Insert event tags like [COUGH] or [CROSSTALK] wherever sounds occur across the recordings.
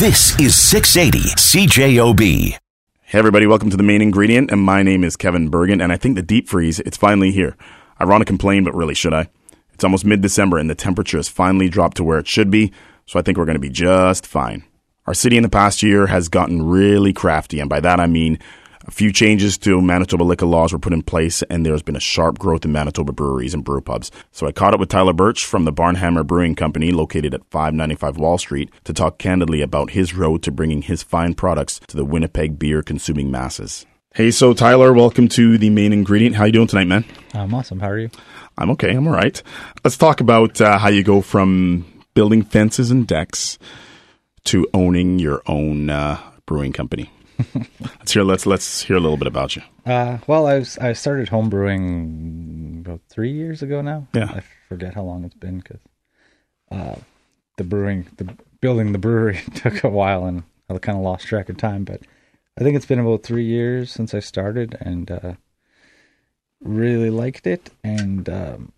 This is 680 CJOB. Hey everybody, welcome to the main ingredient, and my name is Kevin Burgin, and I think the deep freeze, it's finally here. I want to complain, but really should I? It's almost mid-December and the temperature has finally dropped to where it should be, so I think we're going to be just fine. Our city in the past year has gotten really crafty, and by that I mean a few changes to Manitoba liquor laws were put in place, and there's been a sharp growth in Manitoba breweries and brew pubs. So I caught up with Tyler Birch from the Barnhammer Brewing Company, located at 595 Wall Street, to talk candidly about his road to bringing his fine products to the Winnipeg beer consuming masses. Hey, so Tyler, welcome to the main ingredient. How you doing tonight, man? I'm awesome. How are you? I'm okay. I'm all right. Let's talk about uh, how you go from building fences and decks to owning your own uh, brewing company. [LAUGHS] let's hear. Let's let's hear a little bit about you. Uh, well, I was, I started homebrewing about three years ago now. Yeah. I forget how long it's been because uh, the brewing, the building the brewery [LAUGHS] took a while, and I kind of lost track of time. But I think it's been about three years since I started, and uh, really liked it. And um,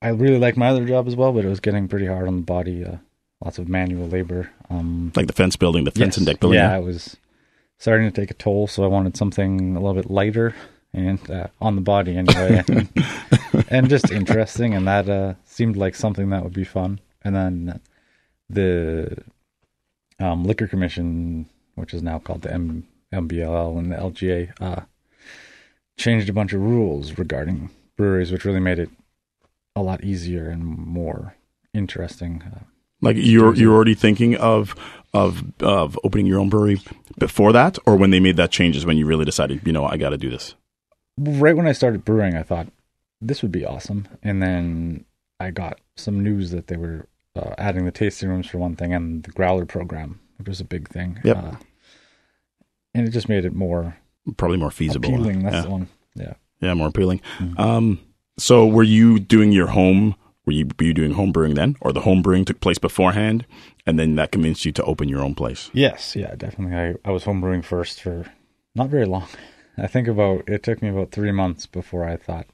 I really like my other job as well, but it was getting pretty hard on the body. Uh, lots of manual labor. Um, Like the fence building, the fence Yes. and deck building. Yeah, it was starting to take a toll, so I wanted something a little bit lighter and uh, on the body anyway, [LAUGHS] and, just interesting. And that uh, seemed like something that would be fun. And then the um, Liquor Commission, which is now called the M- MBLL and the LGA, uh, changed a bunch of rules regarding breweries, which really made it a lot easier and more interesting. Uh, Like you're you're already thinking of of of opening your own brewery before that, or when they made that change is when you really decided, you know, I got to do this. right when I started brewing, I thought this would be awesome. And then I got some news that they were uh, adding the tasting rooms for one thing and the growler program, which was a big thing. Yep. Uh, and it just made it more Probably more feasible. appealing. That's yeah. the one. Yeah. yeah, more appealing. Mhm. Um, so were you doing your home? Were you were you doing home brewing then, or the home brewing took place beforehand, and then that convinced you to open your own place? Yes. Yeah. Definitely. I I was homebrewing first for not very long. I think about it took me about three months before I thought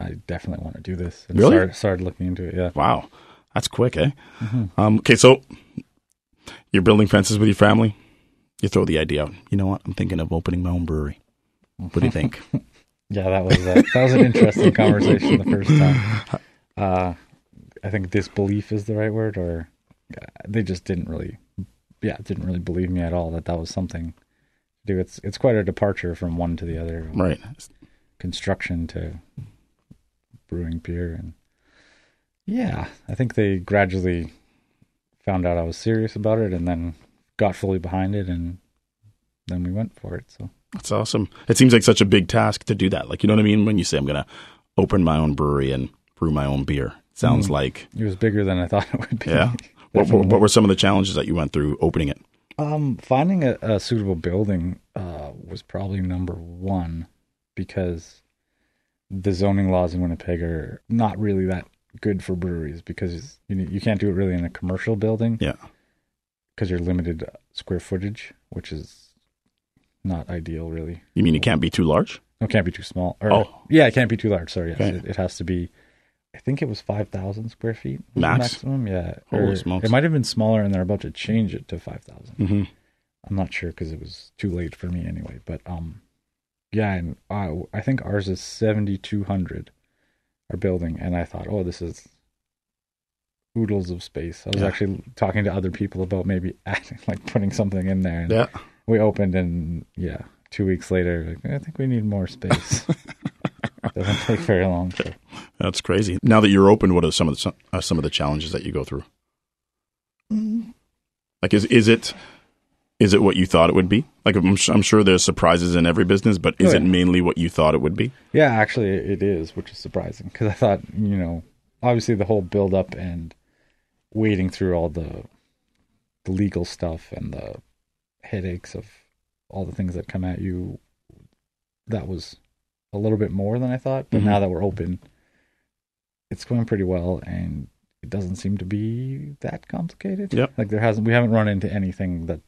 I definitely want to do this and Really? started, started looking into it. Yeah. Wow, that's quick, eh? Mhm. Um, okay, so you're building fences with your family. You throw the idea out. You know what? I'm thinking of opening my own brewery. What do you think? [LAUGHS] Yeah, that was a, that was an interesting conversation the first time. [LAUGHS] Uh, I think disbelief is the right word, or uh, they just didn't really, yeah, didn't really believe me at all that that was something. to Do it's it's quite a departure from one to the other, right. construction to brewing beer, and yeah, I think they gradually found out I was serious about it, and then got fully behind it, and then we went for it. So That's awesome. It seems like such a big task to do that. Like, you know what I mean? When you say I'm going to open my own brewery and brew my own beer, sounds Mhm. like, it was bigger than I thought it would be. yeah. [LAUGHS] What, what, what were some of the challenges that you went through opening it? Um, finding a, a suitable building uh, was probably number one because the zoning laws in Winnipeg are not really that good for breweries because you you can't do it really in a commercial building Yeah. because you're limited square footage, which is not ideal really. You mean it can't be too large? No, it can't be too small. Or, Oh. yeah, it can't be too large. Sorry, yes, Okay. it, it has to be. I think it was five thousand square feet Max? maximum. Yeah, Holy Or smokes. It might have been smaller, and they're about to change it to five thousand. Mm-hmm. I'm not sure because it was too late for me anyway. But um, yeah, and uh, I think ours is 7,200. Our building, and I thought, oh, this is oodles of space. I was Yeah. actually talking to other people about maybe [LAUGHS] adding, like putting something in there. And Yeah. we opened, and yeah, two weeks later, like, I think we need more space. [LAUGHS] Doesn't take very long. So. That's crazy. Now that you're open, what are some of the, uh, some of the challenges that you go through? Like, is is it is it what you thought it would be? Like, I'm, I'm sure there's surprises in every business, but is Oh, it mainly what you thought it would be? Yeah, actually, it is, which is surprising because I thought, you know, obviously the whole build up and wading through all the the legal stuff and the headaches of all the things that come at you, that was a little bit more than I thought. But Mhm. now that we're open, it's going pretty well, and it doesn't seem to be that complicated. Yep. Like there hasn't, we haven't run into anything that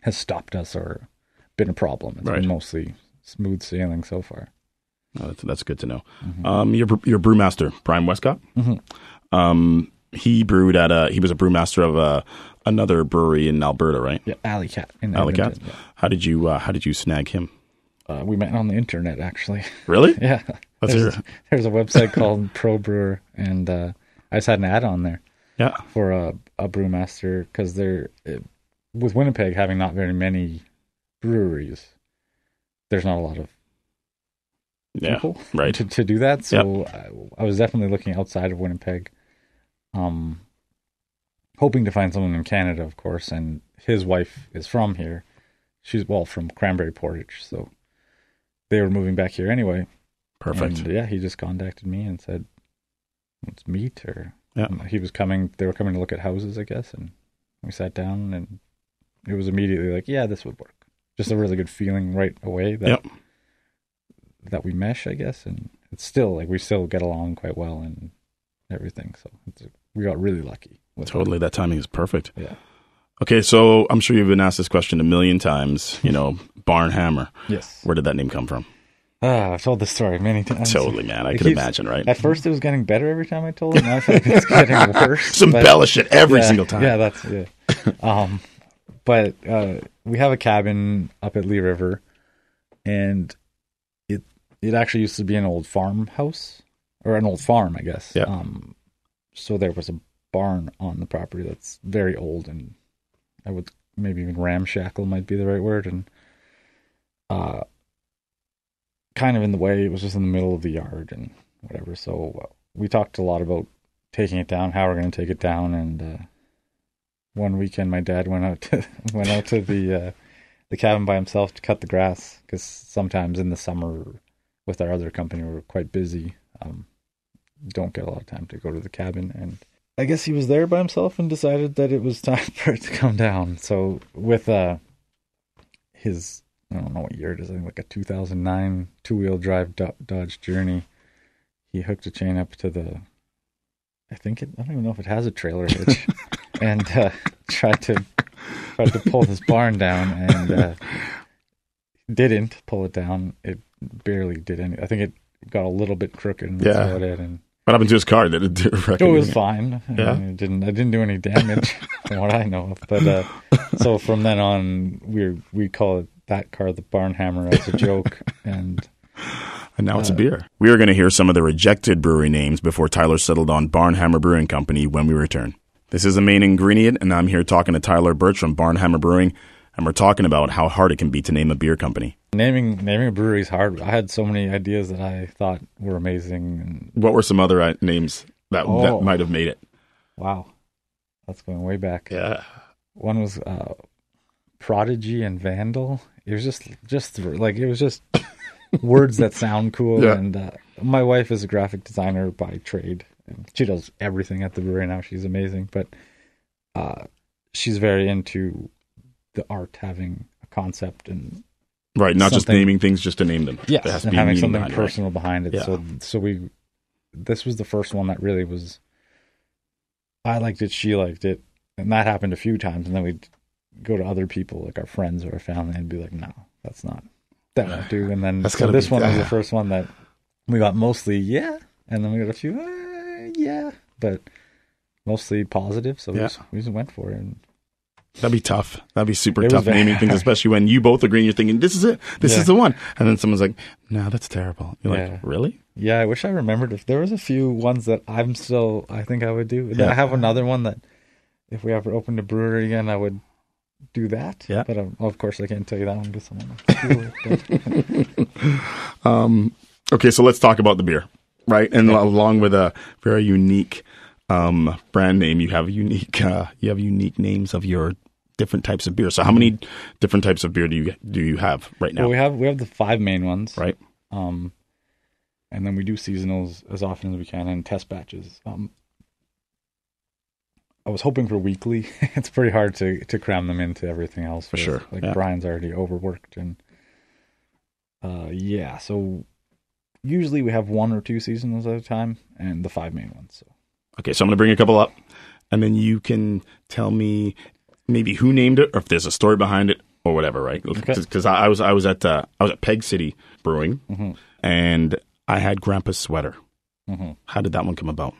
has stopped us or been a problem. It's Right. been mostly smooth sailing so far. Oh, that's, that's good to know. Mhm. Um, your your brewmaster, Brian Westcott. Mhm. Um, he brewed at a. He was a brewmaster of a another brewery in Alberta, right? Yeah, Alley Kat in Alley Kat. Edmonton, How did you uh, How did you snag him? Uh, we met on the internet actually. Really? [LAUGHS] yeah, there's, there's a website [LAUGHS] called Pro Brewer, and uh, I just had an ad on there Yeah. for a a brewmaster because they're it, with Winnipeg having not very many breweries. There's not a lot of Yeah. people Right. [LAUGHS] to, to do that. So I, I was definitely looking outside of Winnipeg, um, hoping to find someone in Canada, of course. And his wife is from here. She's well from Cranberry Portage, so they were moving back here anyway. Perfect. And, yeah, he just contacted me and said, "Let's meet." Or Yeah. he was coming. They were coming to look at houses, I guess, and we sat down, and it was immediately like, "Yeah, this would work." Just a really good feeling right away that Yep. that we mesh, I guess, and it's still like we still get along quite well and everything. So it's, we got really lucky. Totally. That timing is perfect. Yeah. Okay, so I'm sure you've been asked this question a million times. You know, Barnhammer. Yes. Where did that name come from? Ah, I've told this story many times. Totally, man. I It could keeps- imagine, right? At first, it was getting better every time I told it. Now I feel like it's getting [LAUGHS] worse. Some embellish it every yeah, single time. Yeah, that's yeah. um, but uh, we have a cabin up at Lee River, and it it actually used to be an old farmhouse or an old farm, I guess. Yeah. Um, so there was a barn on the property that's very old, and I would maybe even ramshackle might be the right word, and uh, kind of in the way. It was just in the middle of the yard and whatever. So uh, we talked a lot about taking it down, how we're going to take it down, and uh, one weekend my dad went out to [LAUGHS] went out to the uh, the cabin by himself to cut the grass because sometimes in the summer with our other company we're quite busy. Um, don't get a lot of time to go to the cabin, and I guess he was there by himself and decided that it was [LAUGHS] time for it to come down. So with uh his I don't know what year it is. I think like a 2009 two wheel drive Do- Dodge Journey. He hooked a chain up to the. I think it. I don't even know if it has a trailer hitch, [LAUGHS] and uh, tried to tried to pull this barn down and uh, didn't pull it down. It barely did any. I think it got a little bit crooked and Yeah. it. And What happened to his car? Did it do it was fine. I Yeah. mean, it didn't. I didn't do any damage [LAUGHS] from what I know of. But uh, [LAUGHS] so from then on, we we call it that car the Barnhammer as a [LAUGHS] joke, and And now it's Uh, a beer. We are going to hear some of the rejected brewery names before Tyler settled on Barnhammer Brewing Company when we return. This is the main ingredient, and I'm here talking to Tyler Birch from Barnhammer Brewing, and we're talking about how hard it can be to name a beer company. naming naming a brewery is hard. I had so many ideas that I thought were amazing, and What were some other uh, names that Oh. that might have made it? wow, that's going way back. Yeah. One was uh, Prodigy and Vandal. It was just just like it was just [LAUGHS] words that sound cool. Yeah. And uh, my wife is a graphic designer by trade. She does everything at the brewery now. She's amazing, but uh, she's very into the art having a concept and Right, not just naming things just to name them. yes, There has to and be having something behind it, personal behind it. Yeah. So so we this was the first one that really was. I liked it. She liked it, and that happened a few times. And then we'd go to other people, like our friends or our family, and be like, "No, that's not that won't do." And then That's so this be- one was the first one that we got mostly yeah, and then we got a few uh, yeah, but mostly positive. So we, just, we just went for it. And That'd be tough. That'd be super It tough naming things, especially when you both agree and you're thinking, this is it. This Yeah. is the one. And then someone's like, no, that's terrible. You're Yeah. like, really? Yeah, I wish I remembered if there was a few ones that I'm still I think I would do. Yeah. I have another one that if we ever opened a brewery again, I would do that. Yeah. but um, of course I can't tell you that one because someone. else [LAUGHS] Um, okay, so let's talk about the beer, right? And along with a very unique um, brand name, you have unique uh, you have unique names of your different types of beer. So, how many different types of beer do you do you have right now? well, we have we have the five main ones, right? Um, and then we do seasonals as often as we can and test batches. Um, I was hoping for weekly. [LAUGHS] it's pretty hard to to cram them into everything else. For sure, Like yeah. Brian's already overworked, and uh, yeah. So usually we have one or two seasonals at a time, and the five main ones. So Okay, so I'm going to bring a couple up, and then you can tell me maybe who named it, or if there's a story behind it, or whatever, right? Because I, I was I was at uh, I was at Peg City Brewing, Mhm. and I had Grandpa's sweater. Mhm. How did that one come about?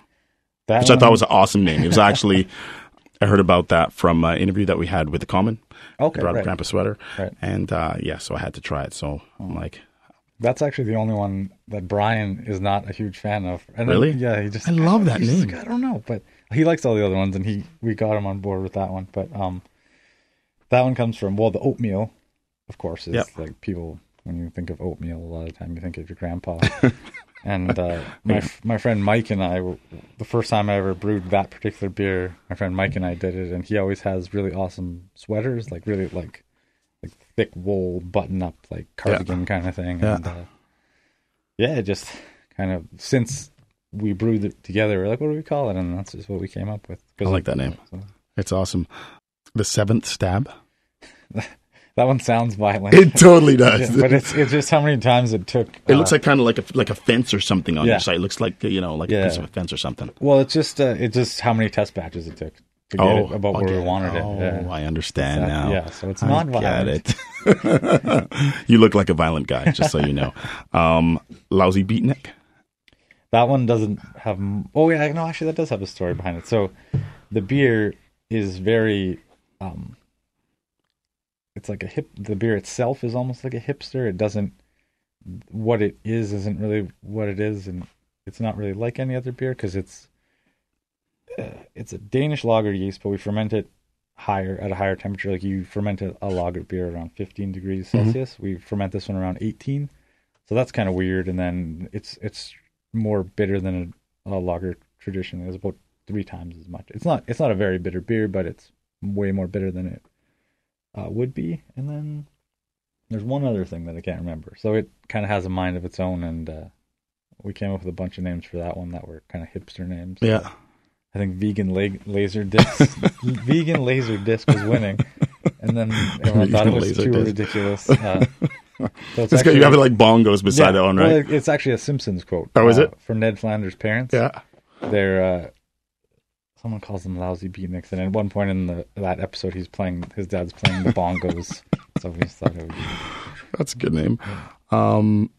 that Which I thought was an awesome name. It was actually [LAUGHS] I heard about that from an interview that we had with the Common. Okay, brought a right. grandpa sweater, Right. and uh, yeah, so I had to try it. So I'm like, That's actually the only one that Brian is not a huge fan of. And then- Really? yeah, he just I love that name. like, I don't know, but he likes all the other ones, and he we got him on board with that one. But um, that one comes from well, the oatmeal, of course, is Yep. like people when you think of oatmeal, a lot of time you think of your grandpa. [LAUGHS] and uh, [LAUGHS] my my friend Mike and I, the first time I ever brewed that particular beer, my friend Mike and I did it, and he always has really awesome sweaters, like really like thick wool button up like cardigan kind of thing. Yeah. And uh, yeah, just kind of since we brewed it together, we're like, what do we call it? And that's just what we came up with. I like that name. so- it's awesome. The seventh stab. [LAUGHS] that one sounds violent. It totally [LAUGHS] does. but it's it's just how many times it took. It uh, looks like kind of like a like a fence or something on Yeah. your side. It looks like you know like Yeah. a piece of a fence or something. well, it's just uh, it's just how many test batches it took to get it about where we wanted Oh, it. Yeah. I understand now. yeah, so it's I non-violent. get it. [LAUGHS] you look like a violent guy, just so you know. Um, lousy beatnik. That one doesn't have. Oh yeah, no, actually that does have a story behind it. So, the beer is very. um It's like a hip. The beer itself is almost like a hipster. It doesn't. What it is isn't really what it is, and it's not really like any other beer because it's. Uh, it's a Danish lager yeast, but we ferment it higher at a higher temperature. Like you ferment a, a lager beer around 15 degrees Celsius. We ferment this one around 18. So that's kind of weird. And then it's it's more bitter than a, a lager traditionally. It's about three times as much. It's not it's not a very bitter beer, but it's way more bitter than it uh, would be. And then there's one other thing that I can't remember. So it kind of has a mind of its own, and uh, we came up with a bunch of names for that one that were kind of hipster names. Yeah. I think vegan la- laser disc, [LAUGHS] vegan laser disc was winning, and then everyone thought it was too disc. ridiculous. [LAUGHS] Uh, so it's It's got, you have it like bongos beside yeah, that one, right? it- it's actually a Simpsons quote. Oh, is uh, it? for Ned Flanders' parents? yeah. they're uh, someone calls them lousy beatniks, and at one point in the that episode, he's playing his dad's playing the bongos, [LAUGHS] so we thought it would be That's a good name. Um,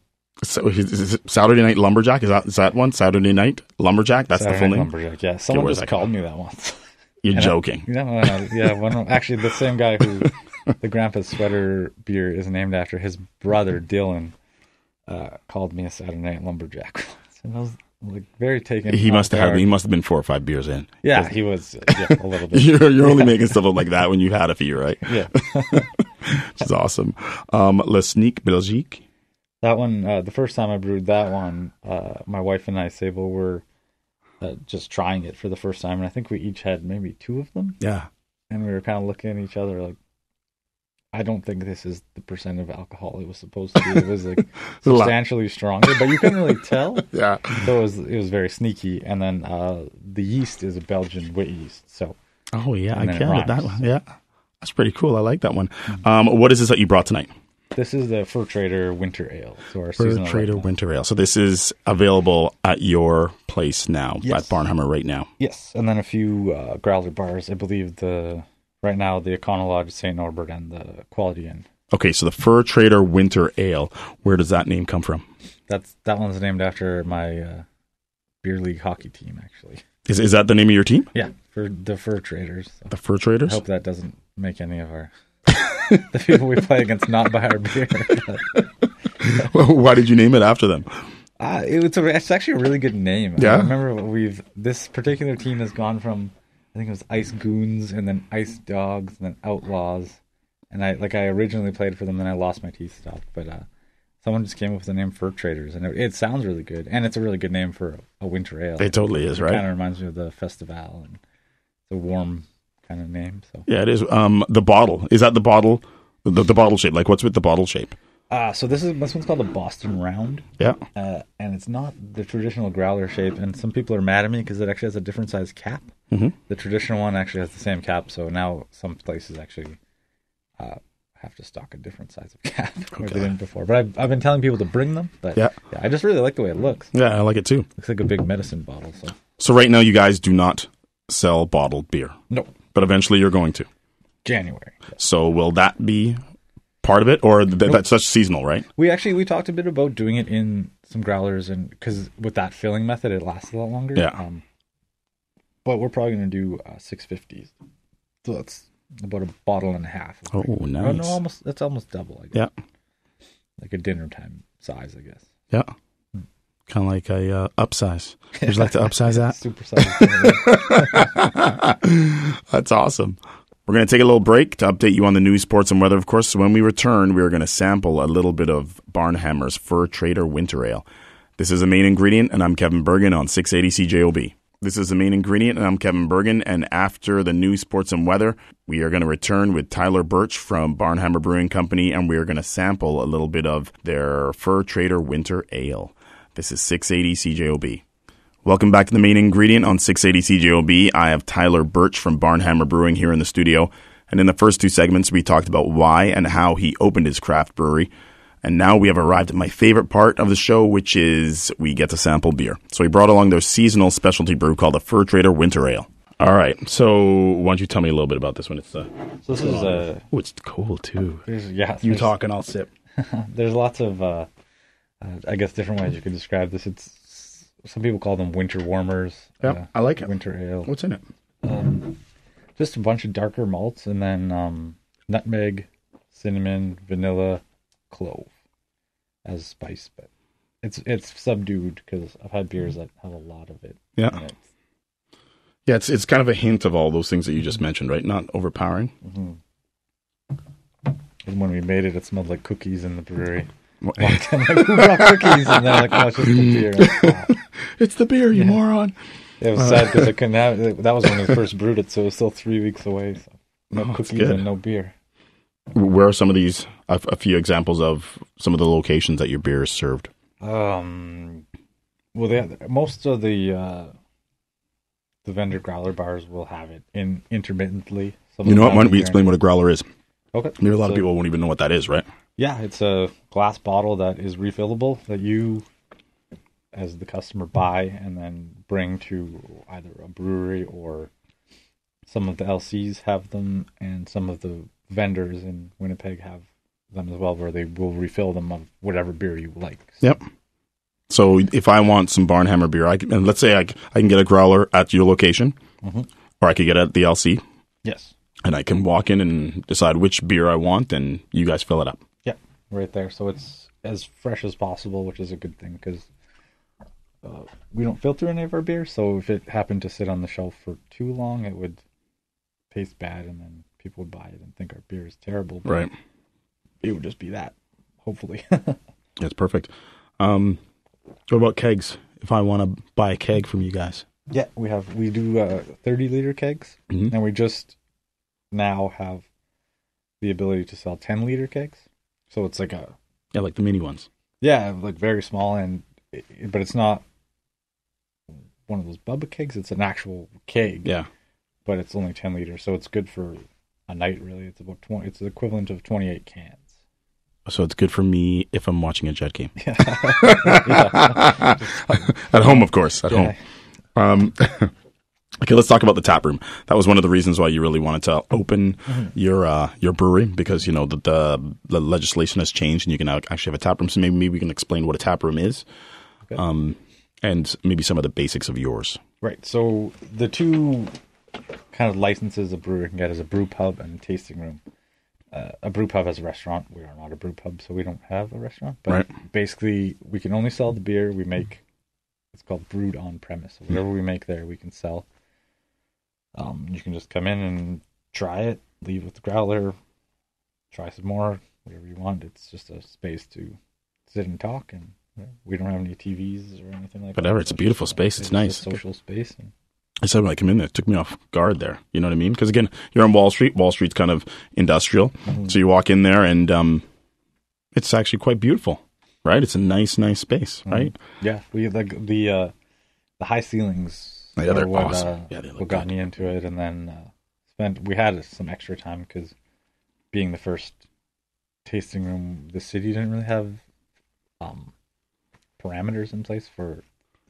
so is is it Saturday Night Lumberjack is that is that one? Saturday Night Lumberjack. That's Saturday the full name. Lumberjack. Yeah, someone just called me that once. [LAUGHS] You're And I- joking. No, no, no. Yeah, one, actually, the same guy who [LAUGHS] the Grandpa's Sweater beer is named after, his brother Dylan, uh, called me a Saturday Night Lumberjack. and I was like very taken. he must have had, he must have been four or five beers in. Yeah, he was yeah, a little bit. [LAUGHS] You're you're only making stuff up like that when you've had a few, right? Yeah, Which is awesome. Um, Le Sneak Belgique. That one. Uh, the first time I brewed that one, uh, my wife and I, Sable, were uh, just trying it for the first time, and I think we each had maybe two of them, Yeah. and we were kind of looking at each other like. I don't think this is the percent of alcohol it was supposed to be. It was like [LAUGHS] substantially stronger, but you couldn't really tell. [LAUGHS] Yeah. So it was it was very sneaky. And then uh, the yeast is a Belgian wheat yeast. So Oh yeah, I then it got it. That one. Yeah. That's pretty cool. I like that one. Um, what is this that you brought tonight? This is the Fur Trader Winter Ale. So our Fur Trader right. Winter Ale. So this is available at your place now, Yes. at Barnhammer right now. Yes, and then a few uh, growler bars. I believe the right now the Econolodge, Saint Norbert, and the Quality Inn. Okay, so the Fur Trader Winter Ale. Where does that name come from? That's that one's named after my uh, beer league hockey team, actually. Is is that the name of your team? Yeah, for the Fur Traders. So The Fur I Traders? hope that doesn't make any of our [LAUGHS] the people we play against not buy our beer. [LAUGHS] Why did you name it after them? Uh, it, it's, a, it's actually a really good name. Yeah? I remember we've this particular team has gone from I think it was Ice Goons and then Ice Dogs and then Outlaws, and I like I originally played for them, then I lost my teeth stopped. But uh, someone just came up with the name Fur Traders, and it, it sounds really good, and it's a really good name for a winter ale. It totally is, right? It Kind of reminds me of the festival, and the warm kind of name. So Yeah, it is. Um, the bottle is that the bottle, the, the bottle shape. Like, what's with the bottle shape? uh, so this is this one's called the Boston Round. Yeah. uh, and it's not the traditional growler shape. And some people are mad at me because it actually has a different size cap. Mhm. The traditional one actually has the same cap, so now some places actually uh, have to stock a different size of [LAUGHS] cap they Okay. didn't before. But I've, I've been telling people to bring them. But Yeah. I just really like the way it looks. Yeah, I like it too. Looks like a big medicine bottle. So So right now, you guys do not sell bottled beer, no, but eventually you're going to. January. So will that be part of it, or th- that's such seasonal, right? We actually we talked a bit about doing it in some growlers, and because with that filling method, it lasts a lot longer. Yeah. Um, but we're probably going to do uh, 650s So that's about a bottle and a half. Oh. Oh, nice. no, almost that's almost double. I guess. Yeah. like a dinner time size, I guess. Yeah. Kind of like a uh, upsize. Would you like to upsize that? [LAUGHS] Super size. [LAUGHS] That's awesome. We're going to take a little break to update you on the news, sports, and weather, of course. So when we return, we are going to sample a little bit of Barnhammer's Fur Trader Winter Ale. This is the main ingredient, and I'm Kevin Burgin on 680 CJOB. This is the main ingredient, and I'm Kevin Burgin. And after the news, sports, and weather, we are going to return with Tyler Birch from Barnhammer Brewing Company, and we are going to sample a little bit of their Fur Trader Winter Ale. This is 680 CJOB. Welcome back to the main ingredient on 680 CJOB. I have Tyler Birch from Barnhammer Brewing here in the studio. And in the first two segments, we talked about why and how he opened his craft brewery. And now we have arrived at my favorite part of the show, which is we get to sample beer. So he brought along their seasonal specialty brew called the Fur Trader Winter Ale. All right. So why don't you tell me a little bit about this one? It's uh, so this is a oh, it's cool too. there's, yeah. You there's- talk and I'll sip. [LAUGHS] There's lots of uh, uh, I guess different ways you could describe this. It's some people call them winter warmers. Yep, uh, I like it. Winter ale. What's in it? Um, just a bunch of darker malts and then um, nutmeg, cinnamon, vanilla, clove as spice. But it's it's subdued because I've had beers that have a lot of it. Yeah. in it. Yeah, it's it's kind of a hint of all those things that you just mentioned, right? Not overpowering. And when we made it, it smelled like cookies in the brewery. Well, I'm like, who brought cookies? And they're like, oh, it's just the beer. I'm like, [LAUGHS] it's the beer, you moron. It was sad because I couldn't have it. That was when we first brewed it, so it was still three weeks away. So no Oh, cookies and no beer. Where are some of these? A, a few examples of some of the locations that your beer is served. Um, well, they, most of the uh, the vendor growler bars will have it in intermittently. You know what? Why don't we explain what a growler is? Okay, Maybe a lot of people won't even know what that is, right? Yeah, it's a glass bottle that is refillable that you, as the customer, buy and then bring to either a brewery or some of the LCs have them, and some of the vendors in Winnipeg have them as well, where they will refill them of whatever beer you like. Yep. So if I want some Barnhammer beer, I can, and let's say I, I can get a growler at your location, Mhm. or I could get it at the LC, Yes. and I can walk in and decide which beer I want, and you guys fill it up. Right there. So it's as fresh as possible, which is a good thing because uh, we don't filter any of our beer. So if it happened to sit on the shelf for too long, it would taste bad, and then people would buy it and think our beer is terrible. But Right. It would just be that. Hopefully. [LAUGHS] That's perfect. Um, what about kegs? If I want to buy a keg from you guys, yeah, we have we do uh, thirty liter kegs, Mhm. and we just now have the ability to sell ten liter kegs. So it's like a yeah, like the mini ones. Yeah, like very small, and but it's not one of those Bubba kegs. It's an actual keg, Yeah. but it's only ten liters, so it's good for a night. Really, it's about twenty. It's the equivalent of twenty eight cans. So it's good for me if I'm watching a Jet game [LAUGHS] yeah, [LAUGHS] at home, of course. At home. Um, [LAUGHS] okay, let's talk about the tap room. That was one of the reasons why you really wanted to open your uh, your brewery because you know the, the the legislation has changed and you can actually have a tap room. So maybe maybe we can explain what a tap room is, Okay. um, and maybe some of the basics of yours. Right. So the two kind of licenses a brewer can get is a brew pub and a tasting room. Uh, a brew pub has a restaurant. We are not a brew pub, so we don't have a restaurant. But Right. basically, we can only sell the beer we make. It's called brewed on premise. So whatever we make there, we can sell. Um, you can just come in and try it, leave with the growler, try some more, whatever you want. It's just a space to sit and talk, and we don't have any TVs or anything like that. Whatever, it's a beautiful space. It's just nice. a social space. And, I said when I come in there, it took me off guard there. You know what I mean? Because again, you're on Wall Street. Wall Street's kind of industrial, so you walk in there and um, it's actually quite beautiful, right? It's a nice, nice space, right? Yeah, we like the uh, the high ceilings. Yeah, they're what, awesome. Uh, Yeah, they what got me into it, and then uh, spent. We had some extra time because being the first tasting room, the city didn't really have um, parameters in place for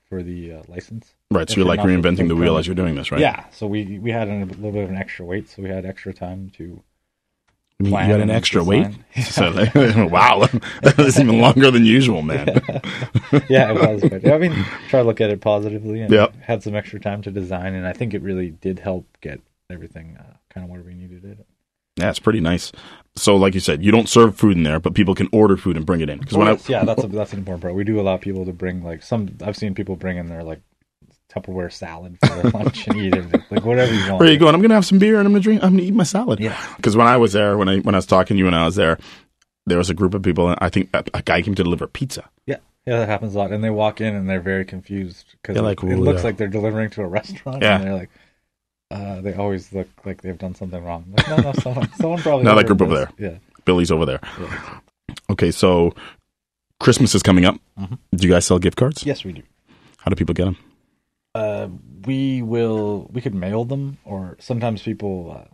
for the uh, license. Right. So you're you're like reinventing the wheel as you're doing this, right? Yeah, so we we had a little bit of an extra weight, so we had extra time to. I mean, you got an extra weight. design. [LAUGHS] So, like, [LAUGHS] wow, [LAUGHS] that was even longer than usual, man. yeah, it was. But I mean, try to look at it positively, and Yep. had some extra time to design, and I think it really did help get everything uh, kind of where we needed it. Yeah, it's pretty nice. So, like you said, you don't serve food in there, but people can order food and bring it in. Because when I yeah, that's a, that's an important part. We do allow people to bring like some. I've seen people bring in their like Tupperware salad for lunch and eat it, like whatever you want. where are you going? I'm gonna have some beer and I'm gonna drink. I'm gonna eat my salad. Yeah. Because when I was there, when I when I was talking to you when I was there, there was a group of people. and I think a, a guy came to deliver pizza. Yeah, yeah, that happens a lot. And they walk in and they're very confused because it, like, it looks yeah." like they're delivering to a restaurant. Yeah. and they're like, uh, they always look like they've done something wrong. Like, no, no, someone, [LAUGHS] someone probably. No, that group over there. Yeah, Billy's over there. yeah. Okay, so Christmas is coming up. Mhm. Do you guys sell gift cards? Yes, we do. How do people get them? We will. We could mail them, or sometimes people. Uh,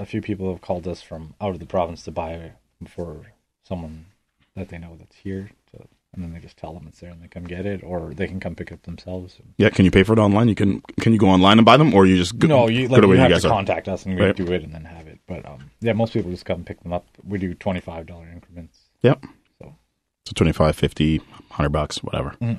a few people have called us from out of the province to buy for someone that they know that's here. So, and then they just tell them it's there, and they come get it, or they can come pick it up themselves. Yeah, can you pay for it online? You can. Can you go online and buy them, or you just go, no, you like you have you to are? contact us and we Right. do it and then have it. But um, yeah, most people just come pick them up. We do twenty five dollar increments. Yep. So. So 25, 50, 100 bucks, whatever. Mhm.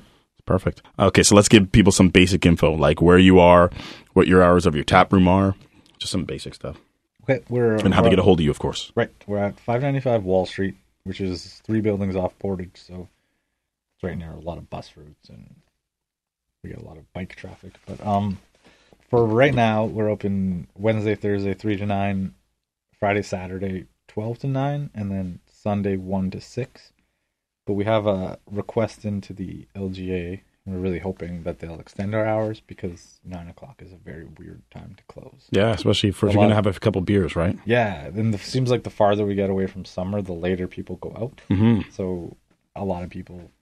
Perfect. Okay, so let's give people some basic info, like where you are, what your hours of your tap room are, just some basic stuff, Okay, we're and how to get a hold of you, of course. Right, we're at five ninety five Wall Street, which is three buildings off Portage, so it's right near a lot of bus routes and we get a lot of bike traffic. But um, for right now, we're open Wednesday, Thursday, three to nine, Friday, Saturday, twelve to nine, and then Sunday, one to six. But we have a request into the LGA. We're really hoping that they'll extend our hours because nine o'clock is a very weird time to close. Yeah, especially if you're gonna have a couple beers, right? Yeah, then it seems like the farther we get away from summer, the later people go out. Mm-hmm. So a lot of people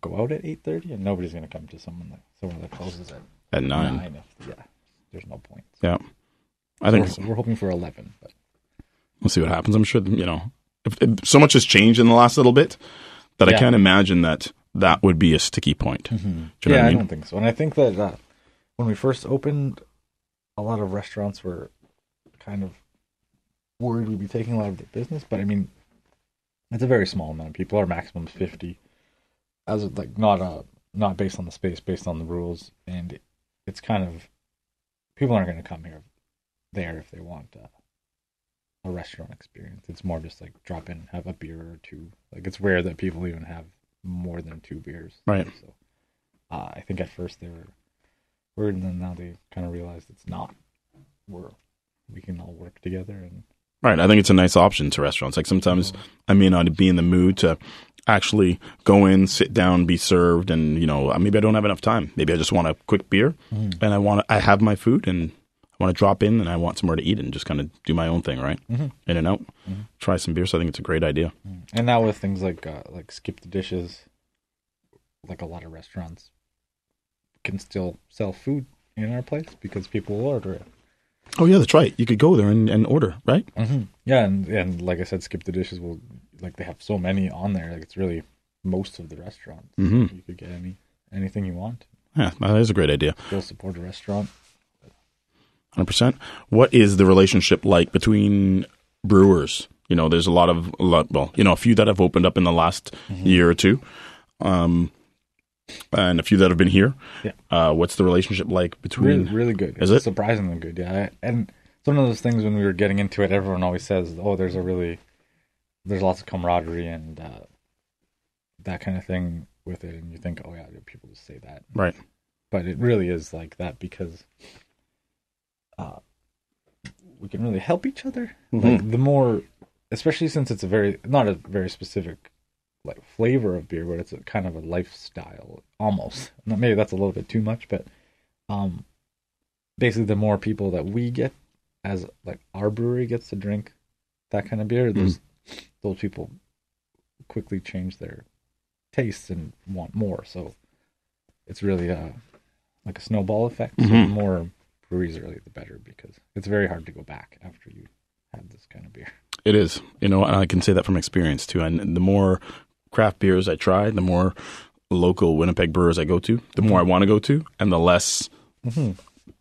go out at eight thirty, and nobody's going to come to someone that someone that closes at At nine. nine. if, yeah, there's no point. Yeah, I think So we're, we're hoping for eleven. But we'll see what happens. I'm sure you know so much has changed in the last little bit that I can't imagine that that would be a sticky point. Do you know yeah, what I I, don't think so. And I think that uh, when we first opened, a lot of restaurants were kind of worried we'd be taking a lot of their business. But I mean, it's a very small amount of people. Our maximum is fifty, as of, like not a not based on the space, based on the rules, and it's kind of people aren't going to come here there if they want uh, a restaurant experience. It's more just like drop in, have a beer or two. Like it's rare that people even have more than two beers. Right. So uh, I think at first they were worried, and then now they kind of realized it's not. We're we can all work together, and Right. I think it's a nice option to restaurants. Like sometimes I may not be in the mood to actually go in, sit down, be served, and you know maybe I don't have enough time. Maybe I just want a quick beer, and I want to, I have my food and I want to drop in and I want somewhere to eat and just kind of do my own thing, right? Mhm. In and out, try some beer. So I think it's a great idea. and now with things like uh, like skip the dishes, like a lot of restaurants can still sell food in our place because people will order it. Oh yeah, that's right. You could go there and, and order, right? Mm-hmm. Yeah, and and like I said, skip the dishes will like they have so many on there. Like it's really most of the restaurants. Mhm. You could get any anything you want. Yeah, that is a great idea. Still support a restaurant. Hundred percent. What is the relationship like between brewers? You know, there's a lot of a lot. Well, you know, a few that have opened up in the last year or two, um, and a few that have been here. Yeah. Uh, what's the relationship like between? Really, really good. Is It's it? surprisingly good? Yeah, and it's one of those things when we were getting into it, everyone always says, "Oh, there's a really, there's lots of camaraderie and uh, that kind of thing with it," and you think, "Oh yeah, people just say that," Right. but it really is like that because uh, we can really help each other. Like the more, especially since it's a very not a very specific like flavor of beer, but it's a kind of a lifestyle almost. Now, Maybe that's a little bit too much, but um, basically the more people that we get as like our brewery gets to drink that kind of beer, those those people quickly change their tastes and want more. So it's really a like a snowball effect. So the Mhm. more breweries early, the better because it's very hard to go back after you have this kind of beer. It is. You know, and I can say that from experience too. And the more craft beers I try, the more local Winnipeg brewers I go to, the more I want to go to, and the less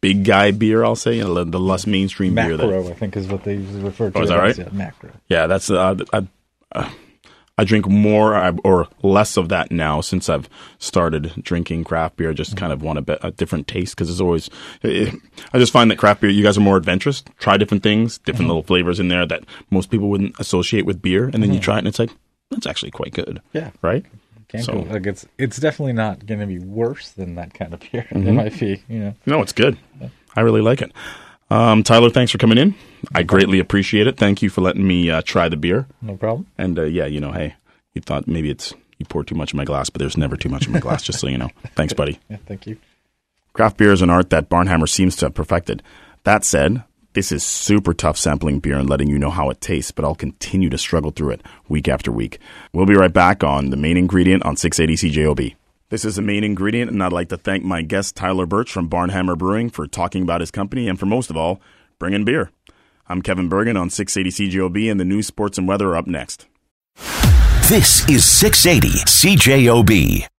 big guy beer I'll say, and the less mainstream beer that Macro, I think, is what they usually refer to. Oh, is that as, right? Yeah, macro. Yeah, that's uh, I, uh, I drink more or less of that now since I've started drinking craft beer. Just kind of want a, bit, a different taste because it's always. It, I just find that craft beer, you guys are more adventurous. Try different things, different mm-hmm. little flavors in there that most people wouldn't associate with beer, and then mm-hmm. you try it and it's like that's actually quite good. Yeah, right. Can't so, like it's it's definitely not going to be worse than that kind of beer. Mm-hmm. It might be, you know. No, it's good. I really like it. Um, Tyler, thanks for coming in. No I greatly appreciate it. Thank you for letting me uh, try the beer. No problem. And uh, yeah, you know, hey, you thought maybe it's you poured too much in my glass, but there's never too much in my glass. just so you know. [LAUGHS] Thanks, buddy. Yeah, thank you. Craft beer is an art that Barnhammer seems to have perfected. That said, this is super tough sampling beer and letting you know how it tastes, but I'll continue to struggle through it week after week. We'll be right back on the main ingredient on 680 CJOB. This is the main ingredient, and I'd like to thank my guest Tyler Birch from Barnhammer Brewing for talking about his company and for most of all, bringing beer. I'm Kevin Burgin on 680 CJOB, and the news, sports, and weather are up next. This is 680 CJOB.